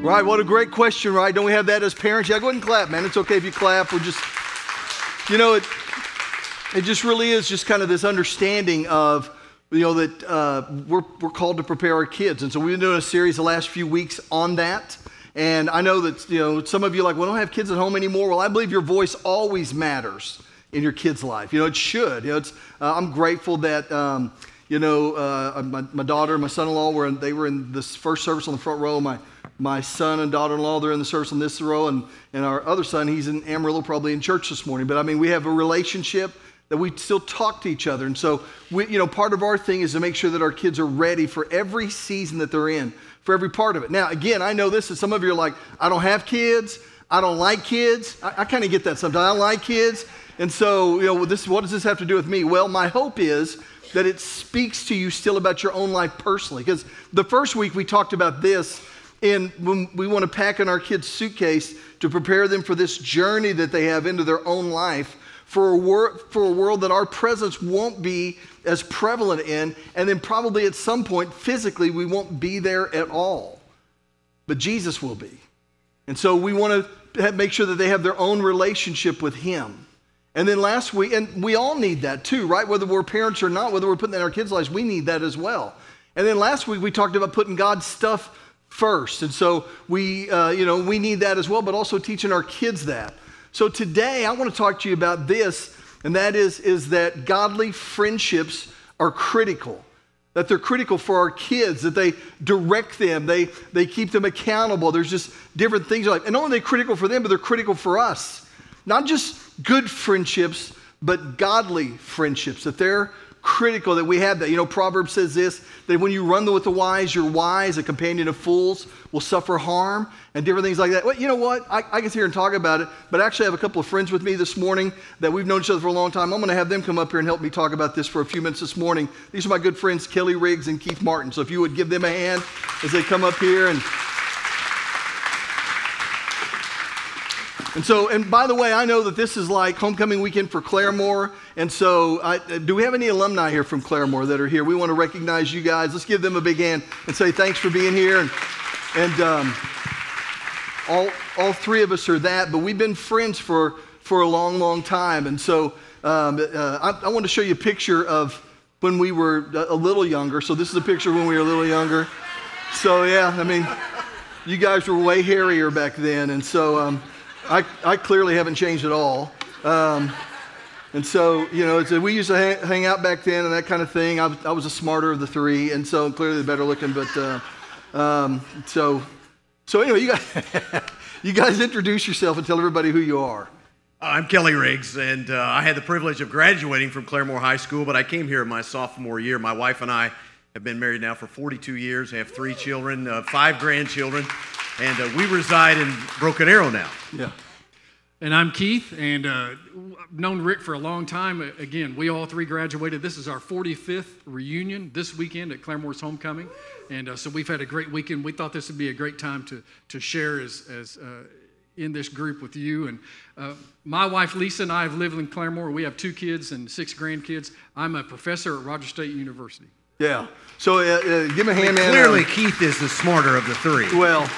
Right, what a great question, right? Don't we have that as parents? Yeah, go ahead and clap, man. It's okay if you clap. We're just, you know, it, it just really is just kind of this understanding of, you know, that uh, we're, we're called to prepare our kids. And so we've been doing a series the last few weeks on that. And I know that, you know, some of you like, well, I don't have kids at home anymore. Well, I believe your voice always matters in your kid's life. You know, it should. You know, it's, uh, I'm grateful that, um, you know, uh, my, my daughter and my son-in-law were in, they were in this first service on the front row. My my son and daughter-in-law they're in the service on this row and, and our other son he's in amarillo probably in church this morning. But i mean we have a relationship that we still talk to each other. And so we, you know part of our thing is to make sure that our kids are ready for every season that they're in for every part of it. Now again i know this is some of you are like i don't have kids. I don't like kids. I, I kind of get that sometimes. I like kids. And so you know this what does this have to do with me? Well my hope is that it speaks to you still about your own life personally. Because the first week we talked about this and when we want to pack in our kids' suitcase to prepare them for this journey that they have into their own life, for a, wor- for a world that our presence won't be as prevalent in, and then probably at some point physically we won't be there at all. But Jesus will be. And so we want to make sure that they have their own relationship with Him. And then last week, and we all need that too, right? Whether we're parents or not, whether we're putting that in our kids' lives, we need that as well. And then last week we talked about putting God's stuff first. And so we, uh, you know, we need that as well, but also teaching our kids that. So today I want to talk to you about this, and that is, is that godly friendships are critical. That they're critical for our kids, that they direct them, they, they keep them accountable. There's just different things like, and not only are they critical for them, but they're critical for us. Not just good friendships, but godly friendships, that they're critical that we have that. You know, Proverbs says this that when you run with the wise, you're wise, a companion of fools will suffer harm, and different things like that. Well, you know what? I, I can sit here and talk about it, but I actually, have a couple of friends with me this morning that we've known each other for a long time. I'm going to have them come up here and help me talk about this for a few minutes this morning. These are my good friends, Kelly Riggs and Keith Martin. So if you would give them a hand as they come up here and And so, and by the way, I know that this is like homecoming weekend for Claremore. And so, I, do we have any alumni here from Claremore that are here? We want to recognize you guys. Let's give them a big hand and say thanks for being here. And, and um, all, all three of us are that, but we've been friends for, for a long, long time. And so, um, uh, I, I want to show you a picture of when we were a little younger. So, this is a picture when we were a little younger. So, yeah, I mean, you guys were way hairier back then. And so, um, I, I clearly haven't changed at all. Um, and so, you know, we used to hang, hang, out back then and that kind of thing. I, I was the smarter of the three, and so clearly the better looking. But uh, um, so, so anyway, you guys, you guys introduce yourself and tell everybody who you are. I'm Kelly Riggs, and uh, I had the privilege of graduating from Claremore High School, but I came here my sophomore year. My wife and I have been married now for 42 years, have three children, uh, five grandchildren. And uh, we reside in Broken Arrow now. Yeah. And I'm Keith, and uh, I've known Rick for a long time. Again, we all three graduated. This is our 45th reunion this weekend at Claremore's Homecoming. And uh, so we've had a great weekend. We thought this would be a great time to, to share as, as uh, in this group with you. And uh, my wife Lisa and I have lived in Claremore. We have two kids and six grandkids. I'm a professor at Rogers State University. Yeah. So uh, uh, give me a hand, man. Clearly, Keith is the smarter of the three. Well,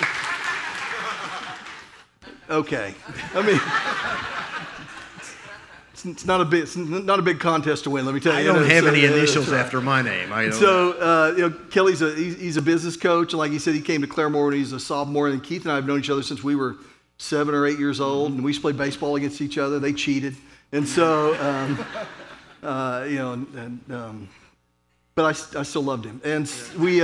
okay. I mean, it's, not a big, it's not a big contest to win. Let me tell you. I don't you know, have so, any initials uh, after my name. I so uh, you know, Kelly's a he's, he's, a business coach, and like he said, he came to Claremore when he's a sophomore. And Keith and I have known each other since we were seven or eight years old, and we used to play baseball against each other. They cheated, and so um, uh, you know, and, and um, but I, I still loved him. And yeah. we,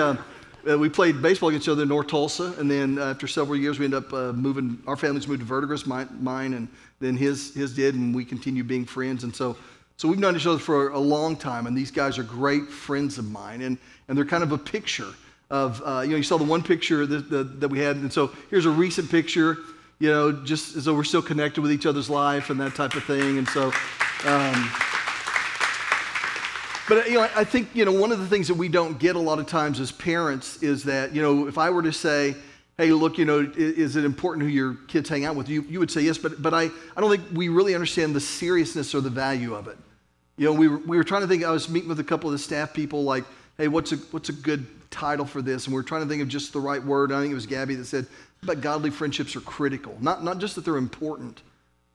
uh, uh, we played baseball against each other in North Tulsa. And then after several years, we ended up uh, moving, our families moved to Verdigris, mine, mine, and then his, his did, and we continued being friends. And so, so we've known each other for a long time, and these guys are great friends of mine. And, and they're kind of a picture of, uh, you know, you saw the one picture that, that, that we had. And so here's a recent picture, you know, just as though we're still connected with each other's life and that type of thing. And so, um, but you know, I think you know one of the things that we don't get a lot of times as parents is that you know if I were to say, "Hey, look, you know, is it important who your kids hang out with?" You you would say yes, but but I I don't think we really understand the seriousness or the value of it. You know, we were, we were trying to think. I was meeting with a couple of the staff people like hey, what's a, what's a good title for this? And we are trying to think of just the right word. I think it was Gabby that said, but godly friendships are critical. Not, not just that they're important,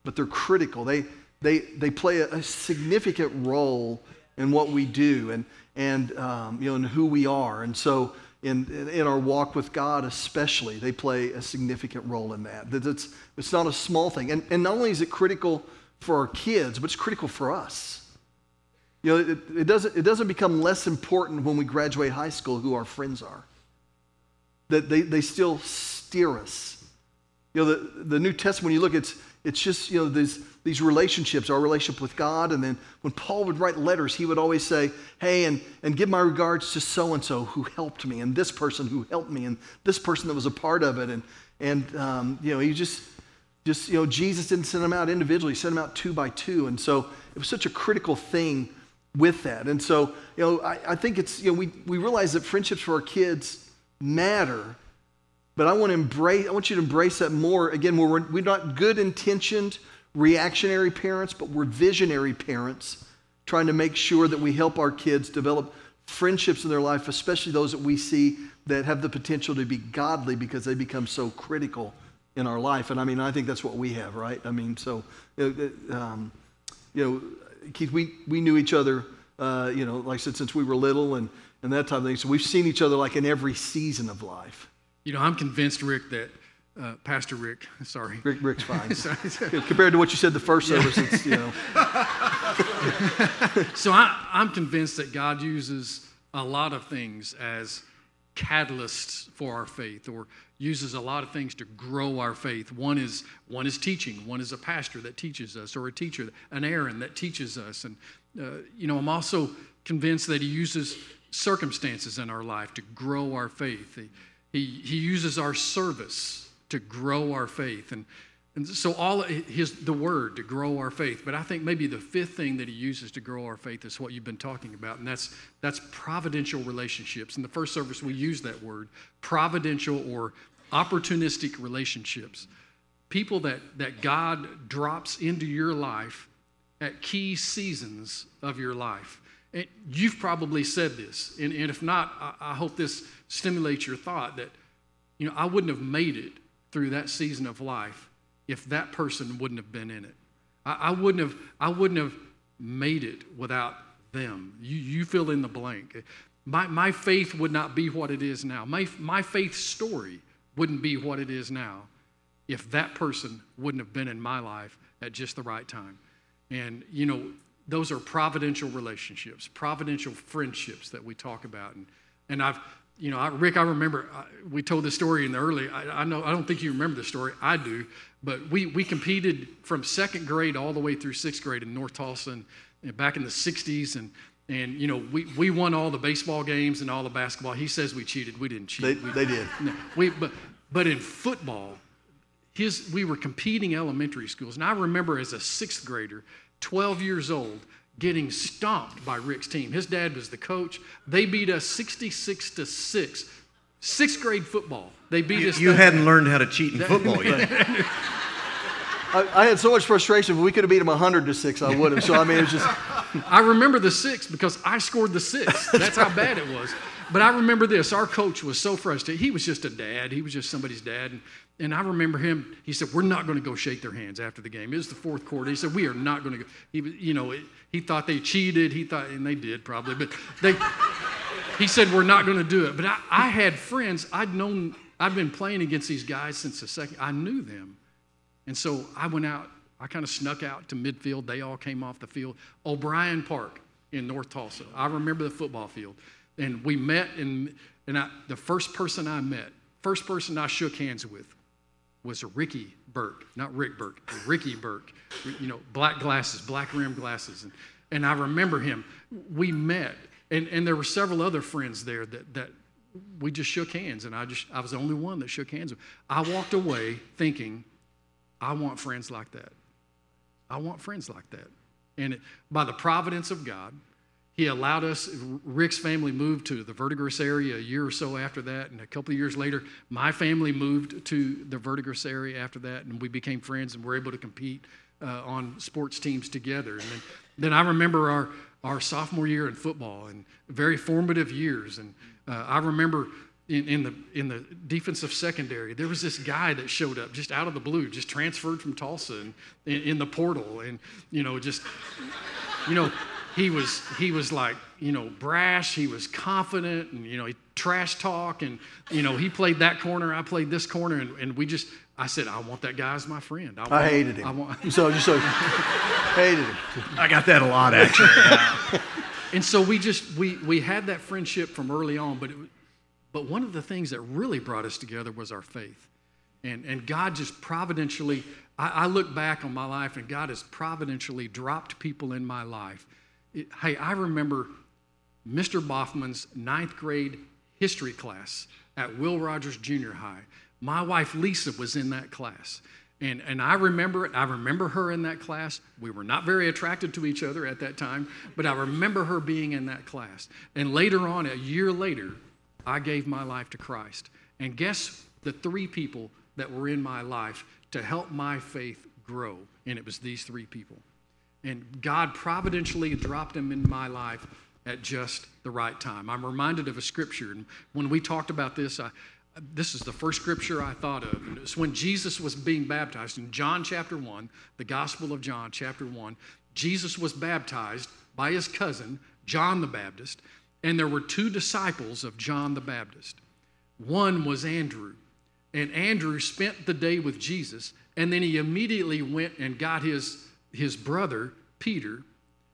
but they're critical. They, they, they play a, a significant role in what we do and, and um, you know, in who we are. And so in, in our walk with God, especially, they play a significant role in that. that it's, it's not a small thing. And, and not only is it critical for our kids, but it's critical for us. You know, it, it, doesn't, it doesn't become less important when we graduate high school who our friends are. That they, they still steer us. You know, the, the New Testament, when you look, it's, it's just, you know, these, these relationships, our relationship with God. And then when Paul would write letters, he would always say, hey, and, and give my regards to so and so who helped me, and this person who helped me, and this person that was a part of it. And, and um, you know, he just, just, you know, Jesus didn't send them out individually, he sent them out two by two. And so it was such a critical thing with that. And so, you know, I, I think it's, you know, we, we realize that friendships for our kids matter, but I want to embrace, I want you to embrace that more. Again, where we're, we're not good intentioned, reactionary parents, but we're visionary parents trying to make sure that we help our kids develop friendships in their life, especially those that we see that have the potential to be godly because they become so critical in our life. And I mean, I think that's what we have, right? I mean, so, um, you know, Keith, we, we knew each other, uh, you know, like I said, since we were little and, and that type of thing. So we've seen each other like in every season of life. You know, I'm convinced, Rick, that uh, Pastor Rick, sorry. Rick, Rick's fine. Compared to what you said the first service, yeah. it's, you know. so I, I'm convinced that God uses a lot of things as catalysts for our faith or uses a lot of things to grow our faith one is one is teaching one is a pastor that teaches us or a teacher an aaron that teaches us and uh, you know i'm also convinced that he uses circumstances in our life to grow our faith he, he, he uses our service to grow our faith and and so all his the word to grow our faith. But I think maybe the fifth thing that he uses to grow our faith is what you've been talking about, and that's that's providential relationships. In the first service, we use that word, providential or opportunistic relationships. People that, that God drops into your life at key seasons of your life. And you've probably said this, and, and if not, I, I hope this stimulates your thought that, you know, I wouldn't have made it through that season of life if that person wouldn't have been in it. I, I, wouldn't, have, I wouldn't have made it without them. You, you fill in the blank. My, my faith would not be what it is now. My, my faith story wouldn't be what it is now if that person wouldn't have been in my life at just the right time. And, you know, those are providential relationships, providential friendships that we talk about. And, and I've, you know, I, Rick, I remember I, we told this story in the early. I, I, know I don't think you remember the story. I do, but we we competed from second grade all the way through sixth grade in North Tulsa, and, and back in the '60s, and and you know we, we won all the baseball games and all the basketball. He says we cheated. We didn't cheat. They, we, they did. No, we but but in football, his we were competing elementary schools, and I remember as a sixth grader, 12 years old getting stomped by Rick's team. His dad was the coach. They beat us 66 to 6. Sixth grade football. They beat you, us. You hadn't learned how to cheat in football yet. I, I, had so much frustration. If we could have beat them 100 to 6, I would have. So, I mean, it was just. I remember the six because I scored the six. That's how bad it was. But I remember this. Our coach was so frustrated. He was just a dad, he was just somebody's dad. And, and I remember him, he said, We're not going to go shake their hands after the game. It was the fourth quarter. He said, We are not going to go. He, you know, he thought they cheated. He thought, and they did probably, but they, he said, We're not going to do it. But I, I had friends, I'd known, I'd been playing against these guys since the second, I knew them. And so I went out, I kind of snuck out to midfield. They all came off the field. O'Brien Park in North Tulsa. I remember the football field. And we met, and, and I, the first person I met, first person I shook hands with was Ricky Burke, not Rick Burke, Ricky Burke. You know, black glasses, black rim glasses. And, and I remember him. We met, and, and there were several other friends there that, that we just shook hands, and I just I was the only one that shook hands with. I walked away thinking, I want friends like that. I want friends like that. And it, by the providence of God, he allowed us, Rick's family moved to the Verdigris area a year or so after that. And a couple of years later, my family moved to the Verdigris area after that. And we became friends and were able to compete uh, on sports teams together. And then, then I remember our, our sophomore year in football and very formative years. And uh, I remember in, in, the, in the defensive secondary, there was this guy that showed up just out of the blue, just transferred from Tulsa and in, in the portal. And, you know, just, you know, he was, he was like, you know, brash, he was confident, and, you know, he trash talk. And, you know, he played that corner, I played this corner. And, and we just, I said, I want that guy as my friend. I, want, I hated him. I want, so just so hated him. I got that a lot, actually. and so we just we we had that friendship from early on but it, but one of the things that really brought us together was our faith and and god just providentially i, I look back on my life and god has providentially dropped people in my life Hey i remember mr boffman's ninth grade history class at will rogers junior high my wife lisa was in that class and, and I remember it. I remember her in that class. We were not very attracted to each other at that time, but I remember her being in that class. And later on, a year later, I gave my life to Christ. And guess the three people that were in my life to help my faith grow? And it was these three people. And God providentially dropped them in my life at just the right time. I'm reminded of a scripture. And when we talked about this, I, this is the first scripture I thought of. And it's when Jesus was being baptized in John chapter 1, the Gospel of John chapter 1. Jesus was baptized by his cousin, John the Baptist, and there were two disciples of John the Baptist. One was Andrew, and Andrew spent the day with Jesus, and then he immediately went and got his, his brother, Peter,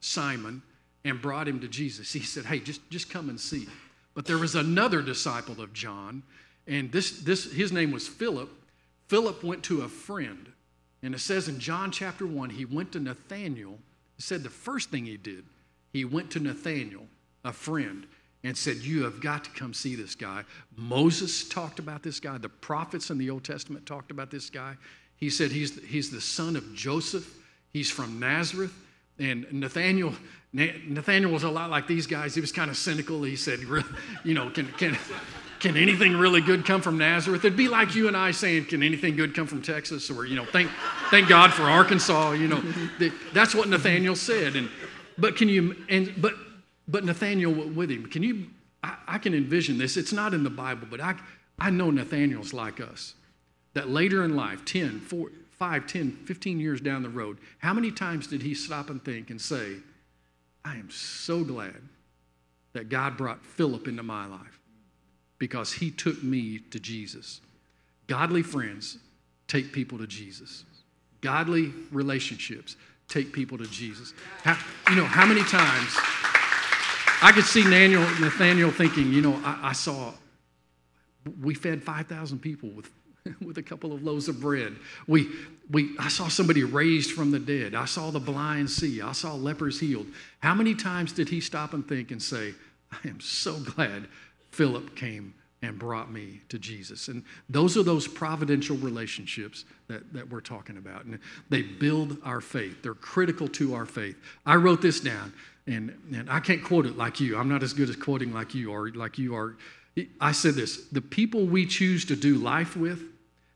Simon, and brought him to Jesus. He said, Hey, just, just come and see. But there was another disciple of John, and this, this, his name was Philip. Philip went to a friend, and it says in John chapter 1, he went to Nathanael. It said the first thing he did, he went to Nathanael, a friend, and said, You have got to come see this guy. Moses talked about this guy, the prophets in the Old Testament talked about this guy. He said, He's, he's the son of Joseph, he's from Nazareth. And Nathaniel, Nathaniel was a lot like these guys. He was kind of cynical. He said, You know, can, can, can anything really good come from Nazareth? It'd be like you and I saying, Can anything good come from Texas? Or, you know, thank, thank God for Arkansas. You know, that's what Nathaniel said. And, but can you, and, but, but Nathaniel with him, can you, I, I can envision this. It's not in the Bible, but I, I know Nathaniel's like us. That later in life, 10, 4, 5, 10, 15 years down the road, how many times did he stop and think and say, I am so glad that God brought Philip into my life because he took me to Jesus. Godly friends take people to Jesus. Godly relationships take people to Jesus. How, you know, how many times I could see Nathaniel, Nathaniel thinking, you know, I, I saw, we fed 5,000 people with with a couple of loaves of bread. We, we, I saw somebody raised from the dead. I saw the blind see. I saw lepers healed. How many times did he stop and think and say, I am so glad Philip came and brought me to Jesus? And those are those providential relationships that, that we're talking about. And they build our faith, they're critical to our faith. I wrote this down, and, and I can't quote it like you. I'm not as good as quoting like you are, like you are. I said this the people we choose to do life with,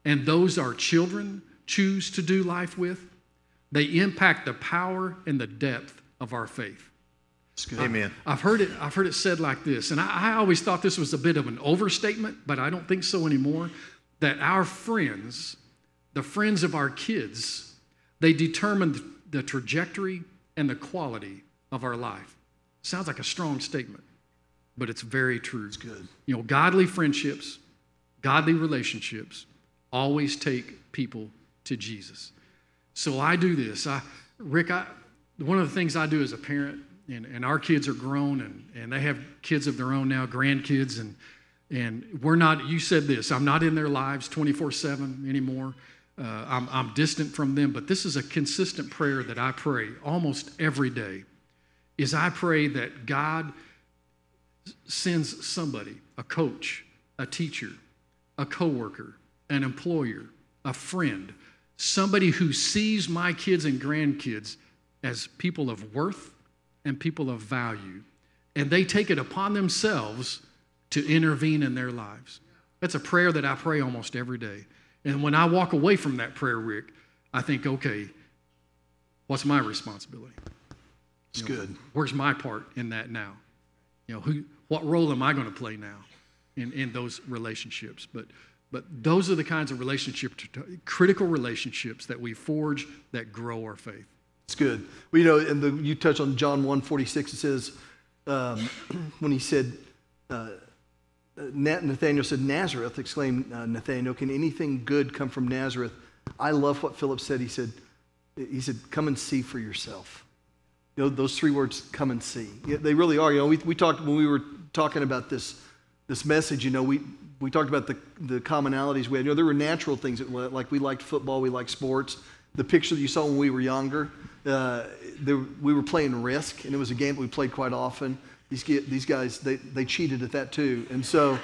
and those our children choose to do life with, they impact the power and the depth of our faith. Amen. I've heard it, I've heard it said like this, and I, I always thought this was a bit of an overstatement, but I don't think so anymore. That our friends, the friends of our kids, they determine the trajectory and the quality of our life. Sounds like a strong statement, but it's very true. It's good. You know, godly friendships, godly relationships always take people to Jesus. So I do this. I, Rick, I, one of the things I do as a parent, and, and our kids are grown and, and they have kids of their own now, grandkids, and, and we're not, you said this, I'm not in their lives 24 7 anymore. Uh, I'm, I'm distant from them, but this is a consistent prayer that I pray almost every day. Is I pray that God sends somebody, a coach, a teacher, a coworker, an employer, a friend, somebody who sees my kids and grandkids as people of worth and people of value, and they take it upon themselves to intervene in their lives. That's a prayer that I pray almost every day. And when I walk away from that prayer, Rick, I think, okay, what's my responsibility? It's good. Where's my part in that now? You know, who, what role am I going to play now in, in those relationships? But, but those are the kinds of relationships, critical relationships that we forge that grow our faith. It's good. Well, you know, and the, you touch on John 1 46, it says, um, when he said, uh, Nathaniel said, Nazareth, exclaimed uh, Nathaniel, can anything good come from Nazareth? I love what Philip said. He said, he said, come and see for yourself. You know, those three words, come and see. They really are. You know, we, we talked when we were talking about this, this message, you know, we, we talked about the, the commonalities we had. You know, there were natural things, that, like we liked football, we liked sports. The picture that you saw when we were younger, uh, there, we were playing Risk, and it was a game that we played quite often. These, these guys, they, they cheated at that too. And so,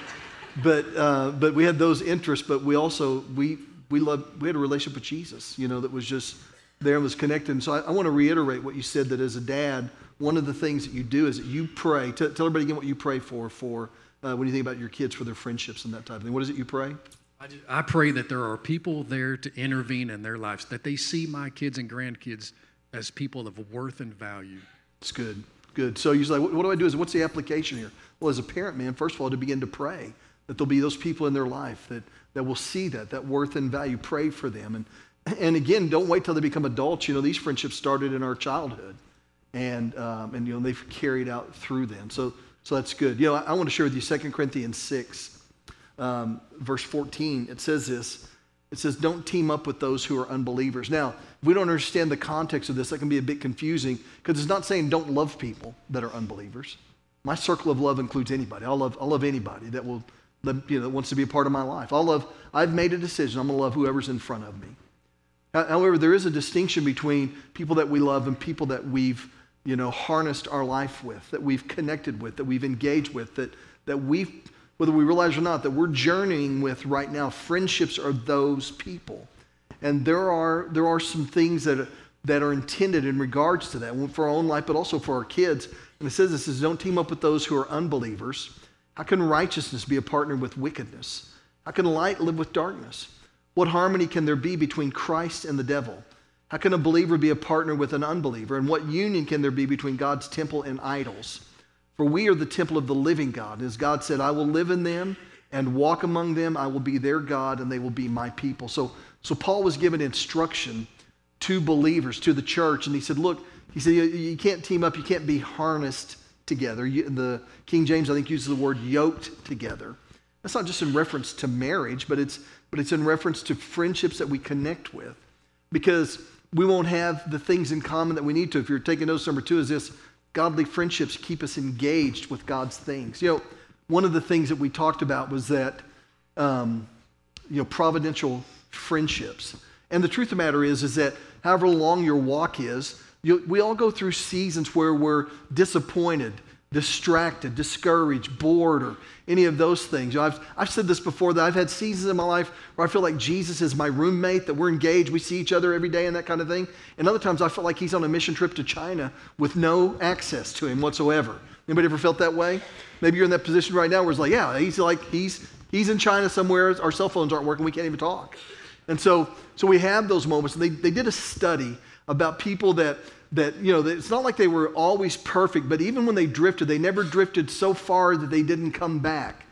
but, uh, but we had those interests, but we also, we, we, loved, we had a relationship with Jesus, you know, that was just there and was connected. And so I, I want to reiterate what you said that as a dad, one of the things that you do is that you pray. T- tell everybody again what you pray for, for uh, when you think about your kids, for their friendships and that type of thing. What is it you pray? I, just, I pray that there are people there to intervene in their lives, that they see my kids and grandkids as people of worth and value. It's good, good. So you're like, what, what do I do? Is what's the application here? Well, as a parent, man, first of all, to begin to pray that there'll be those people in their life that, that will see that, that worth and value. Pray for them. And and again, don't wait till they become adults. You know, these friendships started in our childhood, and um, and you know they've carried out through them. So so that's good. You know, I, I want to share with you 2 Corinthians six, um, verse fourteen. It says this. It says, "Don't team up with those who are unbelievers." Now, if we don't understand the context of this, that can be a bit confusing because it's not saying don't love people that are unbelievers. My circle of love includes anybody. I'll love, I'll love anybody that will, That, you know, that wants to be a part of my life. I'll love. I've made a decision. I'm to love whoever's in front of me. However, there is a distinction between people that we love and people that we've, you know, harnessed our life with, that we've connected with, that we've engaged with, that, that we've, whether we realize or not, that we're journeying with right now. Friendships are those people. And there are, there are some things that, that are intended in regards to that for our own life, but also for our kids. And it says this is don't team up with those who are unbelievers. How can righteousness be a partner with wickedness? How can light live with darkness? What harmony can there be between Christ and the devil? How can a believer be a partner with an unbeliever? And what union can there be between God's temple and idols? For we are the temple of the living God. As God said, I will live in them and walk among them. I will be their God and they will be my people. So, so Paul was given instruction to believers, to the church, and he said, Look, he said, you, can't team up, you can't be harnessed together. You, the King James, I think, uses the word yoked together. That's not just in reference to marriage, but it's but it's in reference to friendships that we connect with because we won't have the things in common that we need to. If you're taking notes, number two is this godly friendships keep us engaged with God's things. You know, one of the things that we talked about was that, um, you know, providential friendships. And the truth of the matter is, is that however long your walk is, you, we all go through seasons where we're disappointed, distracted, discouraged, bored, or any of those things. You know, I've, I've said this before that I've had seasons in my life where I feel like Jesus is my roommate, that we're engaged, we see each other every day, and that kind of thing. And other times I feel like he's on a mission trip to China with no access to him whatsoever. Anybody ever felt that way? Maybe you're in that position right now where it's like, yeah, he's like, he's, he's in China somewhere, our cell phones aren't working, we can't even talk. And so, so we have those moments. And they, they did a study about people that that, you know, it's not like they were always perfect, but even when they drifted, they never drifted so far that they didn't come back.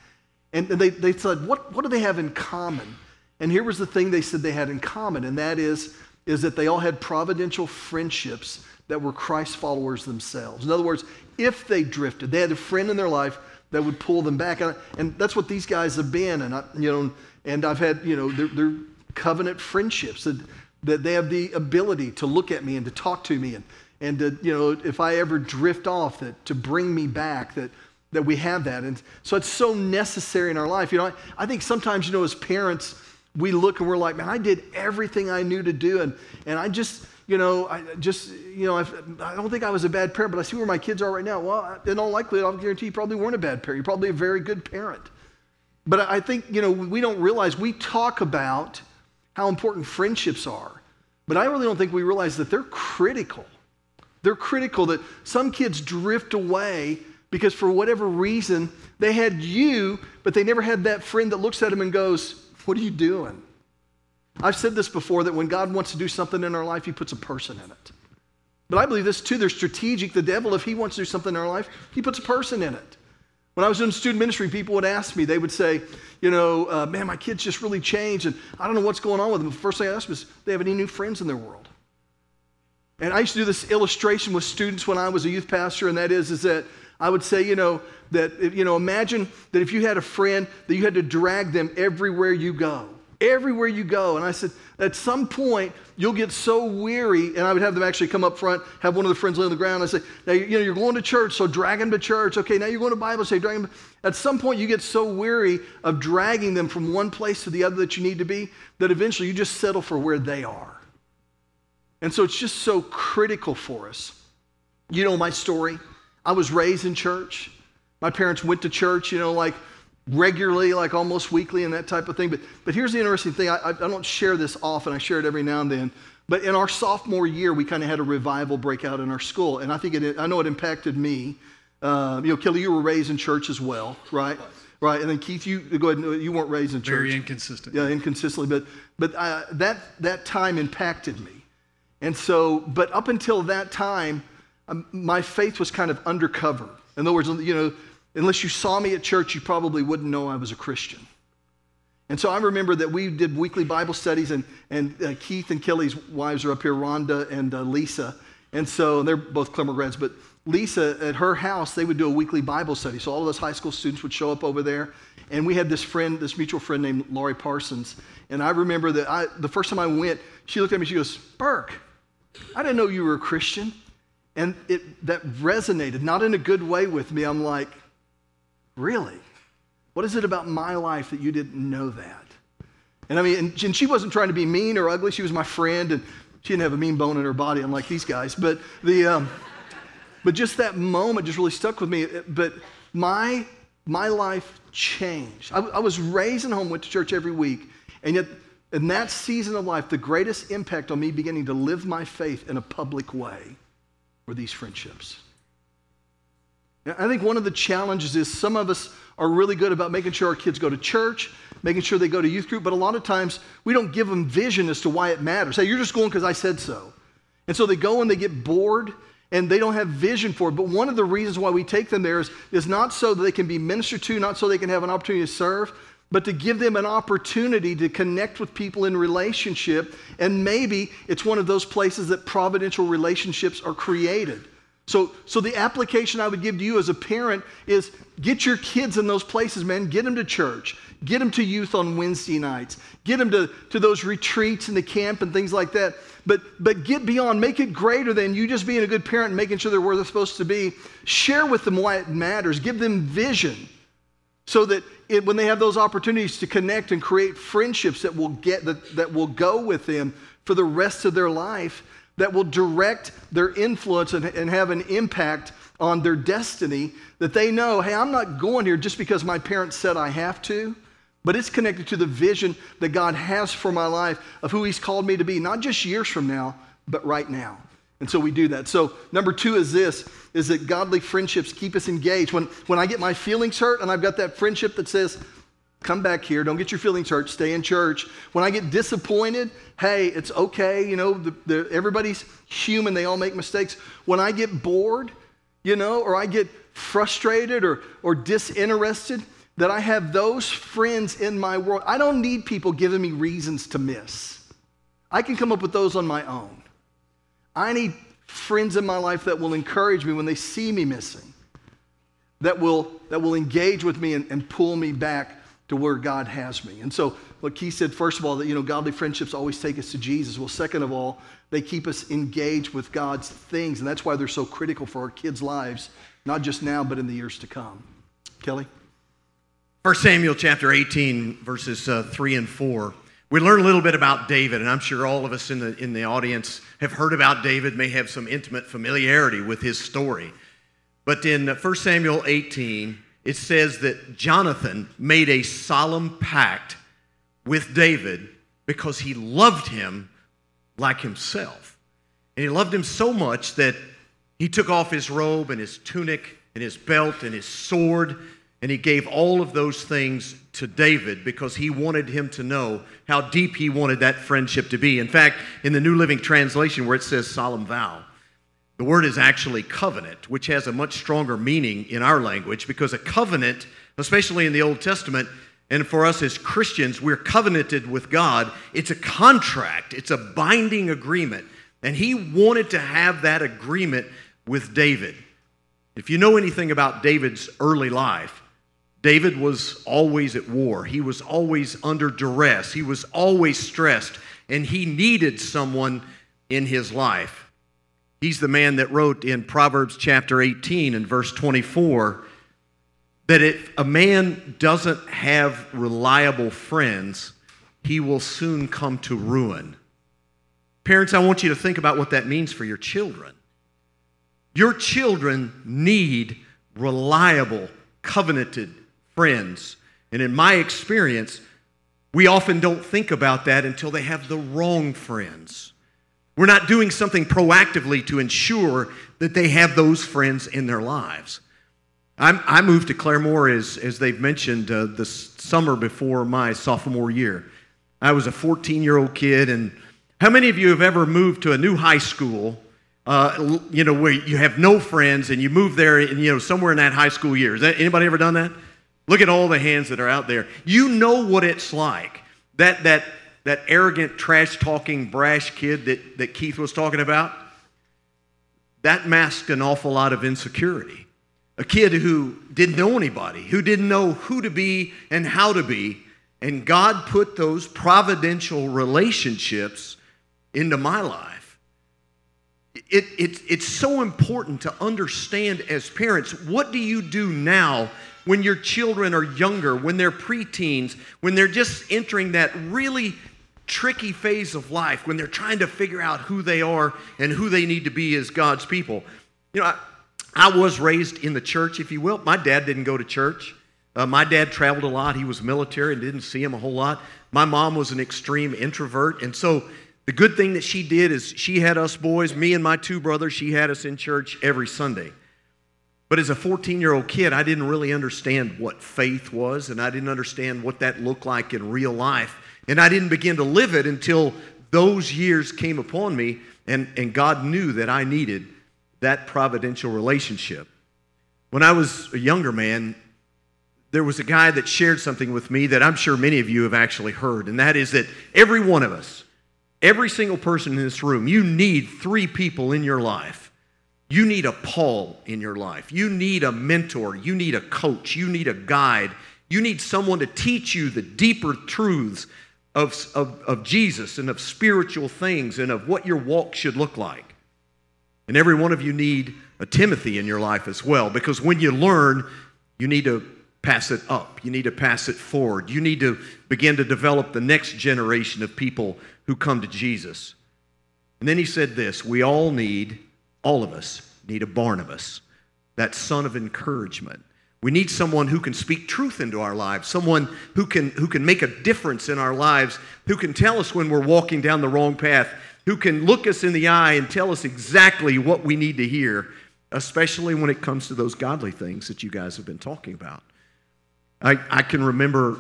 And they, they said, what, what do they have in common? And here was the thing they said they had in common, and that is, is that they all had providential friendships that were Christ followers themselves. In other words, if they drifted, they had a friend in their life that would pull them back. And, and that's what these guys have been. And, I, you know, and I've had, you know, they're, they're covenant friendships. That, that they have the ability to look at me and to talk to me and, and to, you know, if I ever drift off, that to bring me back, that, that we have that. And so it's so necessary in our life. You know, I, I think sometimes, you know, as parents, we look and we're like, man, I did everything I knew to do. And, and I just, you know, I just, you know, I do not think I was a bad parent, but I see where my kids are right now. Well, in all likelihood, I'll guarantee you probably weren't a bad parent. You're probably a very good parent. But I think, you know, we don't realize, we talk about how important friendships are. But I really don't think we realize that they're critical. They're critical that some kids drift away because for whatever reason, they had you, but they never had that friend that looks at them and goes, What are you doing? I've said this before that when God wants to do something in our life, He puts a person in it. But I believe this too. They're strategic. The devil, if he wants to do something in our life, he puts a person in it. When I was in student ministry, people would ask me, they would say, you know, uh, man, my kids just really changed, and I don't know what's going on with them. The first thing I asked was, do they have any new friends in their world? And I used to do this illustration with students when I was a youth pastor, and that is, is that I would say, you know, that, you know, imagine that if you had a friend that you had to drag them everywhere you go everywhere you go. And I said, at some point, you'll get so weary, and I would have them actually come up front, have one of the friends lay on the ground. I say, now, you know, you're going to church, so drag them to church. Okay, now you're going to Bible, say, drag them. At some point, you get so weary of dragging them from one place to the other that you need to be that eventually you just settle for where they are. And so it's just so critical for us. You know my story. I was raised in church. My parents went to church, you know, like regularly, like almost weekly and that type of thing. But, but here's the interesting thing I, I don't share this often, I share it every now and then. But in our sophomore year, we kind of had a revival breakout in our school. And I think it, I know it impacted me. Uh, you know, Kelly, you were raised in church as well, right? Right. And then Keith, you go ahead. You weren't raised in church. Very inconsistent. Yeah, inconsistently. But but uh, that that time impacted me, and so. But up until that time, um, my faith was kind of undercover. In other words, you know, Unless you saw me at church, you probably wouldn't know I was a Christian. And so I remember that we did weekly Bible studies, and, and uh, Keith and Kelly's wives are up here, Rhonda and uh, Lisa. And so and they're both Claremore grads, but Lisa, at her house, they would do a weekly Bible study. So all of high school students would show up over there. And we had this friend, this mutual friend named Laurie Parsons. And I remember that I, the first time I went, she looked at me, she goes, Burke, I didn't know you were a Christian. And it, that resonated, not in a good way with me. I'm like, Really? What is it about my life that you didn't know that? And I mean, and, she wasn't trying to be mean or ugly. She was my friend, and she didn't have a mean bone in her body, unlike these guys. But the, um, but just that moment just really stuck with me. But my my life changed. I, I was raised in home, went to church every week, and yet in that season of life, the greatest impact on me beginning to live my faith in a public way were these friendships. I think one of the challenges is some of us are really good about making sure our kids go to church, making sure they go to youth group, but a lot of times we don't give them vision as to why it matters. Hey, you're just going because I said so. And so they go and they get bored and they don't have vision for it. But one of the reasons why we take them there is, is not so that they can be ministered to, not so they can have an opportunity to serve, but to give them an opportunity to connect with people in relationship. And maybe it's one of those places that providential relationships are created. So, so the application I would give to you as a parent is get your kids in those places, man. Get them to church. Get them to youth on Wednesday nights. Get them to, to those retreats and the camp and things like that. But, but get beyond, make it greater than you just being a good parent and making sure they're where they're supposed to be. Share with them why it matters. Give them vision so that it, when they have those opportunities to connect and create friendships that will, get, that, that will go with them for the rest of their life, that will direct their influence and, and have an impact on their destiny that they know, hey, I'm not going here just because my parents said I have to, but it's connected to the vision that God has for my life of who He's called me to be, not just years from now, but right now. And so we do that. So number two is this, is that godly friendships keep us engaged. When, when I get my feelings hurt and I've got that friendship that says, come back here. Don't get your feelings hurt. Stay in church. When I get disappointed, hey, it's okay. You know, the, the, everybody's human. They all make mistakes. When I get bored, you know, or I get frustrated or, or disinterested, that I have those friends in my world. I don't need people giving me reasons to miss. I can come up with those on my own. I need friends in my life that will encourage me when they see me missing, that will, that will engage with me and, and pull me back to where God has me. And so, what Keith said, first of all, that, you know, godly friendships always take us to Jesus. Well, second of all, they keep us engaged with God's things. And that's why they're so critical for our kids' lives, not just now, but in the years to come. Kelly? 1 Samuel chapter 18, verses uh, 3 and 4. We learn a little bit about David, and I'm sure all of us in the, in the audience have heard about David, may have some intimate familiarity with his story. But in 1 Samuel 18, it says that Jonathan made a solemn pact with David because he loved him like himself. And he loved him so much that he took off his robe and his tunic and his belt and his sword, and he gave all of those things to David because he wanted him to know how deep he wanted that friendship to be. In fact, in the New Living Translation, where it says solemn vow, The word is actually covenant, which has a much stronger meaning in our language because a covenant, especially in the Old Testament, and for us as Christians, we're covenanted with God. It's a contract, it's a binding agreement. And he wanted to have that agreement with David. If you know anything about David's early life, David was always at war. He was always under duress. He was always stressed, and he needed someone in his life. He's the man that wrote in Proverbs chapter 18 and verse 24 that if a man doesn't have reliable friends, he will soon come to ruin. Parents, I want you to think about what that means for your children. Your children need reliable, covenanted friends. And in my experience, we often don't think about that until they have the wrong friends. We're not doing something proactively to ensure that they have those friends in their lives. I'm, i moved to Claremore, as, as they've mentioned, uh, the summer before my sophomore year. I was a 14 year old kid, and how many of you have ever moved to a new high school, uh, you know, where you have no friends and you move there, and, you know, somewhere in that high school year? Has that, anybody ever done that? Look at all the hands that are out there. You know what it's like. That, that, that arrogant, trash talking, brash kid that, that Keith was talking about, that masked an awful lot of insecurity a kid who didn't know anybody, who didn't know who to be and how to be. And God put those providential relationships into my life. It, it, it's so important to understand as parents what do you do now when your children are younger, when they're preteens, when they're just entering that really tricky phase of life, when they're trying to figure out who they are and who they need to be as God's people. You know, I, I was raised in the church, if you will. My dad didn't go to church. Uh, my dad traveled a lot. He was military and didn't see him a whole lot. My mom was an extreme introvert. And so the good thing that she did is she had us boys, me and my two brothers, she had us in church every Sunday. But as a 14 year old kid, I didn't really understand what faith was, and I didn't understand what that looked like in real life. And I didn't begin to live it until those years came upon me, and, and God knew that I needed that providential relationship. When I was a younger man, there was a guy that shared something with me that I'm sure many of you have actually heard, and that is that every one of us, every single person in this room, you need three people in your life. You need a Paul in your life. You need a mentor. You need a coach. You need a guide. You need someone to teach you the deeper truths of, of, of Jesus and of spiritual things and of what your walk should look like. And every one of you need a Timothy in your life as well, because when you learn, you need to pass it up. You need to pass it forward. You need to begin to develop the next generation of people who come to Jesus. And then he said this We all need, all of us need a Barnabas, that son of encouragement. We need someone who can speak truth into our lives, someone who can, who can make a difference in our lives, who can tell us when we're walking down the wrong path, who can look us in the eye and tell us exactly what we need to hear, especially when it comes to those godly things that you guys have been talking about. I, I can remember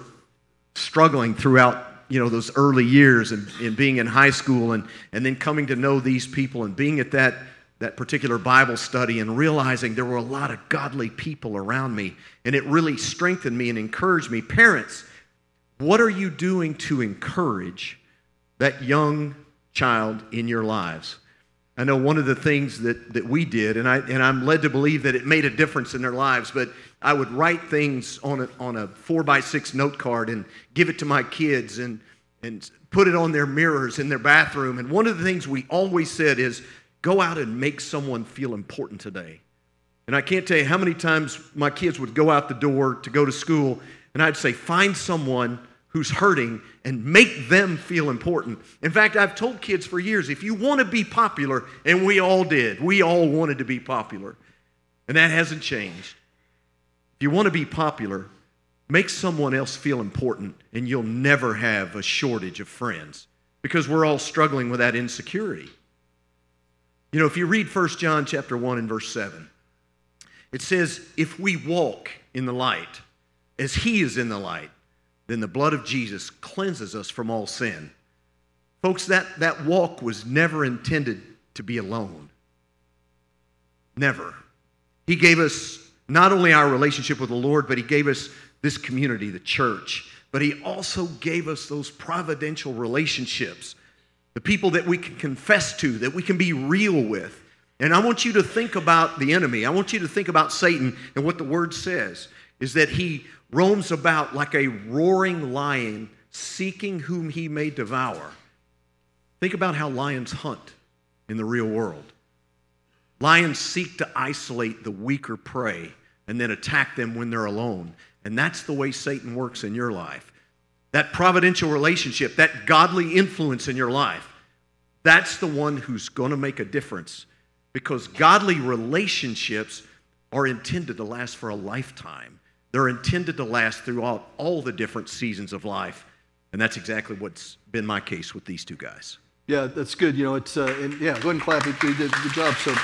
struggling throughout you know those early years and, and being in high school and, and then coming to know these people and being at that that particular Bible study and realizing there were a lot of godly people around me. And it really strengthened me and encouraged me. Parents, what are you doing to encourage that young child in your lives. I know one of the things that, that we did, and, I, and I'm led to believe that it made a difference in their lives, but I would write things on a, on a four by six note card and give it to my kids and, and put it on their mirrors in their bathroom. And one of the things we always said is go out and make someone feel important today. And I can't tell you how many times my kids would go out the door to go to school, and I'd say, find someone who's hurting and make them feel important. In fact, I've told kids for years if you want to be popular, and we all did, we all wanted to be popular, and that hasn't changed. If you want to be popular, make someone else feel important, and you'll never have a shortage of friends because we're all struggling with that insecurity. You know, if you read 1 John chapter 1 and verse 7, it says, If we walk in the light as he is in the light, then the blood of Jesus cleanses us from all sin. Folks, that, that walk was never intended to be alone. Never. He gave us not only our relationship with the Lord, but He gave us this community, the church. But He also gave us those providential relationships, the people that we can confess to, that we can be real with. And I want you to think about the enemy. I want you to think about Satan and what the word says is that he roams about like a roaring lion, seeking whom he may devour. Think about how lions hunt in the real world. Lions seek to isolate the weaker prey and then attack them when they're alone. And that's the way Satan works in your life. That providential relationship, that godly influence in your life, that's the one who's going to make a difference because godly relationships are intended to last for a lifetime. They're intended to last throughout all the different seasons of life. And that's exactly what's been my case with these two guys. Yeah, that's good. You know, it's, uh, and yeah, go ahead and clap. You did a good job. So,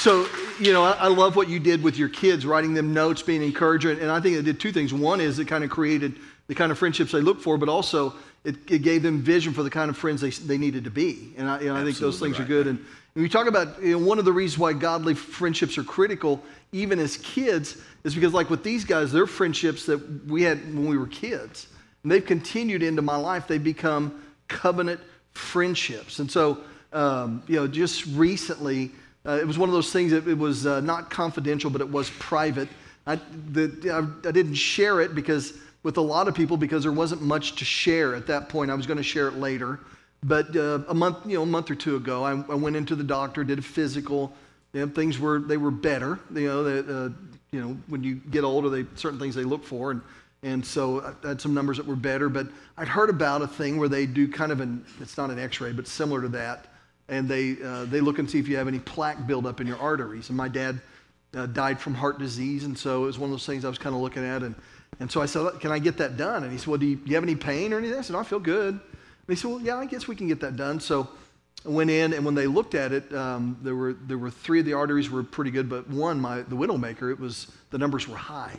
so you know, I, I, love what you did with your kids, writing them notes, being encouraging. And I think it did two things. One is it kind of created the kind of friendships they look for, but also it, it gave them vision for the kind of friends they, they needed to be. And I, you know, I think those things right. are good. And, and we talk about you know, one of the reasons why godly friendships are critical, even as kids, is because, like with these guys, they're friendships that we had when we were kids. And they've continued into my life. They've become covenant friendships. And so, um, you know, just recently, uh, it was one of those things that it was uh, not confidential, but it was private. I, the, I, I didn't share it because with a lot of people because there wasn't much to share at that point. I was going to share it later. But uh, a month, you know, a month or two ago, I, I went into the doctor, did a physical. You know, things were they were better. You know, that uh, you know when you get older, they certain things they look for, and and so I had some numbers that were better. But I'd heard about a thing where they do kind of an it's not an X-ray, but similar to that, and they uh, they look and see if you have any plaque buildup in your arteries. And my dad uh, died from heart disease, and so it was one of those things I was kind of looking at and and so I said, Can I get that done? And he said, Well, do you, do you have any pain or anything? I said, no, I feel good. And he said, Well, yeah, I guess we can get that done. So I went in, and when they looked at it, um, there, were, there were three of the arteries were pretty good, but one, my, the widowmaker, it was, the numbers were high.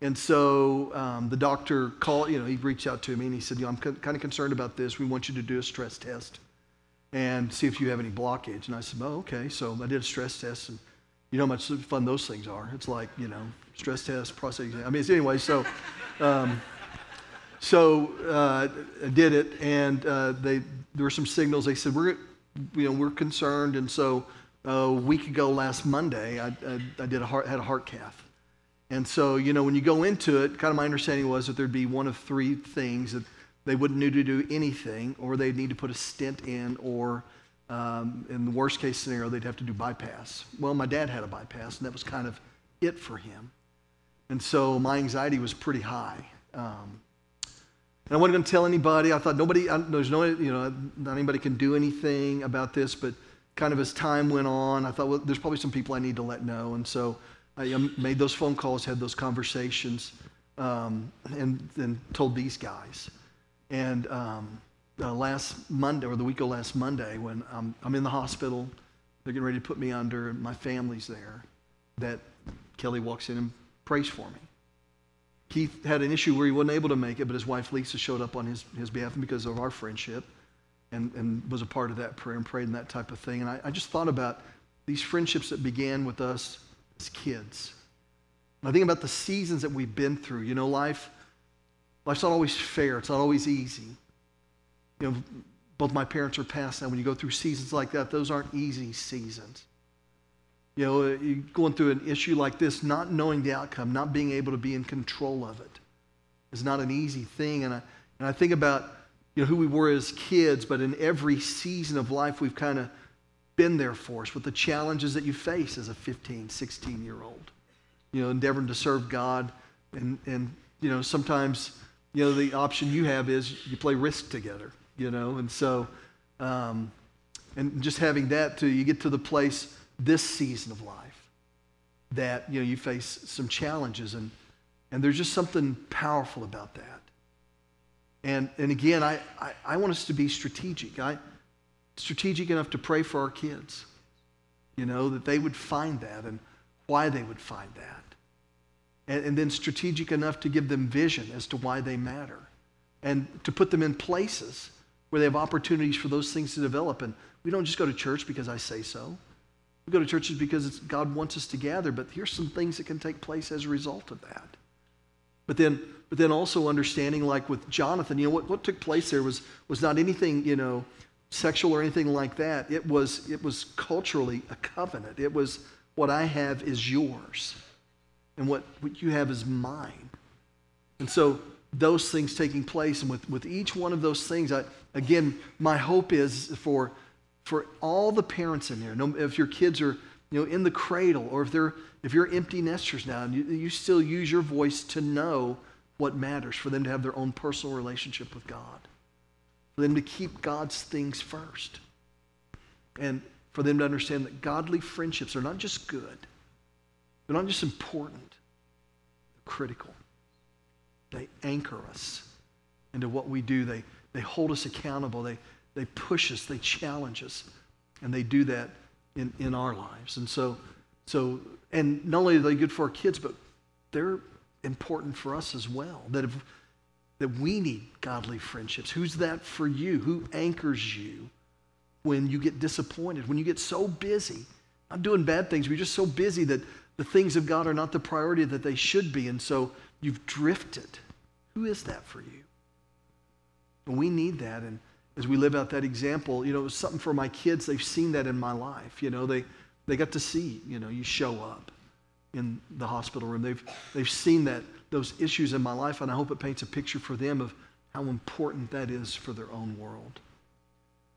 And so um, the doctor called, you know, he reached out to me and he said, you know, I'm kind of concerned about this. We want you to do a stress test and see if you have any blockage. And I said, oh, okay. So I did a stress test, and you know how much fun those things are. It's like, you know, stress test, prostate exam. I mean, anyway, so, um, so uh, I did it, and uh, they there were some signals. They said we're, you know, we're concerned, and so uh, a week ago, last Monday, I, I, I did a heart, had a heart cath, and so you know when you go into it, kind of my understanding was that there'd be one of three things that they wouldn't need to do anything, or they'd need to put a stent in, or um, in the worst case scenario, they'd have to do bypass. Well, my dad had a bypass, and that was kind of it for him. And so my anxiety was pretty high. Um, and I wasn't going to tell anybody. I thought nobody, I, there's no, you know, not anybody can do anything about this. But kind of as time went on, I thought, well, there's probably some people I need to let know. And so I made those phone calls, had those conversations, um, and then told these guys. And um, uh, last Monday, or the week of last Monday, when I'm in the hospital, they're getting ready to put me under, and my family's there, that Kelly walks in and prays for me. Keith had an issue where he wasn't able to make it, but his wife Lisa showed up on his, his behalf because of our friendship and, and was a part of that prayer and prayed and that type of thing. And I, I just thought about these friendships that began with us as kids. And I think about the seasons that we've been through. You know, life, life's not always fair, it's not always easy. You know, both my parents are passed now. When you go through seasons like that, those aren't easy seasons. You know, uh, you're going through an issue like this, not knowing the outcome, not being able to be in control of it is not an easy thing. And I, and I think about you know, who we were as kids, but in every season of life, we've kind of been there for us with the challenges that you face as a 15, 16 year old. You know, endeavoring to serve God. And, and, you know, sometimes, you know, the option you have is you play risk together, you know. And so, um, and just having that to, you get to the place this season of life that you know you face some challenges and and there's just something powerful about that and and again i i, I want us to be strategic i strategic enough to pray for our kids you know that they would find that and why they would find that and, and then strategic enough to give them vision as to why they matter and to put them in places where they have opportunities for those things to develop. And we don't just go to church because I say so. We go to churches because God wants us to gather, but here's some things that can take place as a result of that. But then, but then also understanding, like with Jonathan, you know, what, what took place there was, was not anything, you know, sexual or anything like that. It was, it was culturally a covenant. It was what I have is yours, and what, what you have is mine. And so those things taking place, and with, with each one of those things, I, again, my hope is for, for all the parents in there, no, if your kids are you know, in the cradle, or if they're if you're empty nesters now and you, you still use your voice to know what matters, for them to have their own personal relationship with God, for them to keep God's things first. And for them to understand that godly friendships are not just good, they're not just important, they're critical. They anchor us into what we do, they, they hold us accountable, they, they push us, they challenge us, and they do that in, in our lives. And so, so, and not only are they good for our kids, but they're important for us as well. That if, that we need godly friendships. Who's that for you? Who anchors you? when you get disappointed, when you get so busy, not doing bad things, you're just so busy that the things of God are not the priority that they should be. And so you've drifted. Who is that for you? And we need that. And as we live out that example, you know, it was something for my kids. They've seen that in my life. You know, they, they got to see, you know, you show up in the hospital room. They've, they've seen that, those issues in my life, and I hope it paints a picture for them of how important that is for their own world.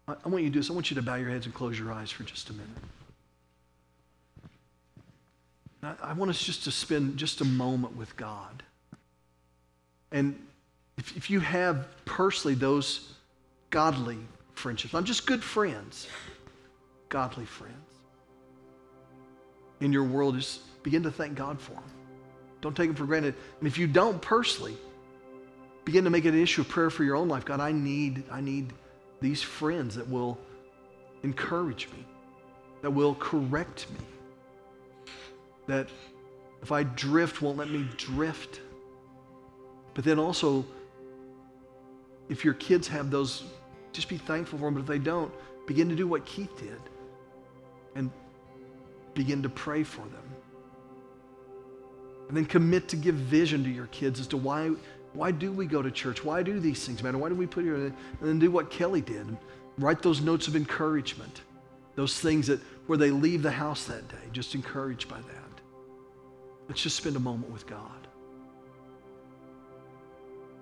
I, I want you to do this. I want you to bow your heads and close your eyes for just a minute. I, want us just to spend just a moment with God. And if, if you have personally those godly friendships, not just good friends, godly friends, in your world, just begin to thank God for them. Don't take them for granted. And if you don't personally, begin to make it an issue of prayer for your own life. God, I need, I need these friends that will encourage me, that will correct me, that if I drift, won't let me drift. But then also, if your kids have those, just be thankful for them. But if they don't, begin to do what Keith did and begin to pray for them. And then commit to give vision to your kids as to why why do we go to church? Why do these things matter? Why do we put here and then do what Kelly did? Write those notes of encouragement. Those things that where they leave the house that day, just encouraged by that. Let's just spend a moment with God.